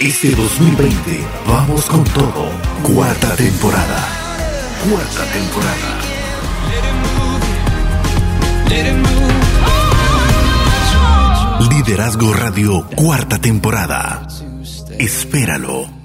Este 2020 vamos con todo. Cuarta temporada. Cuarta temporada. Liderazgo Radio, cuarta temporada. Espéralo.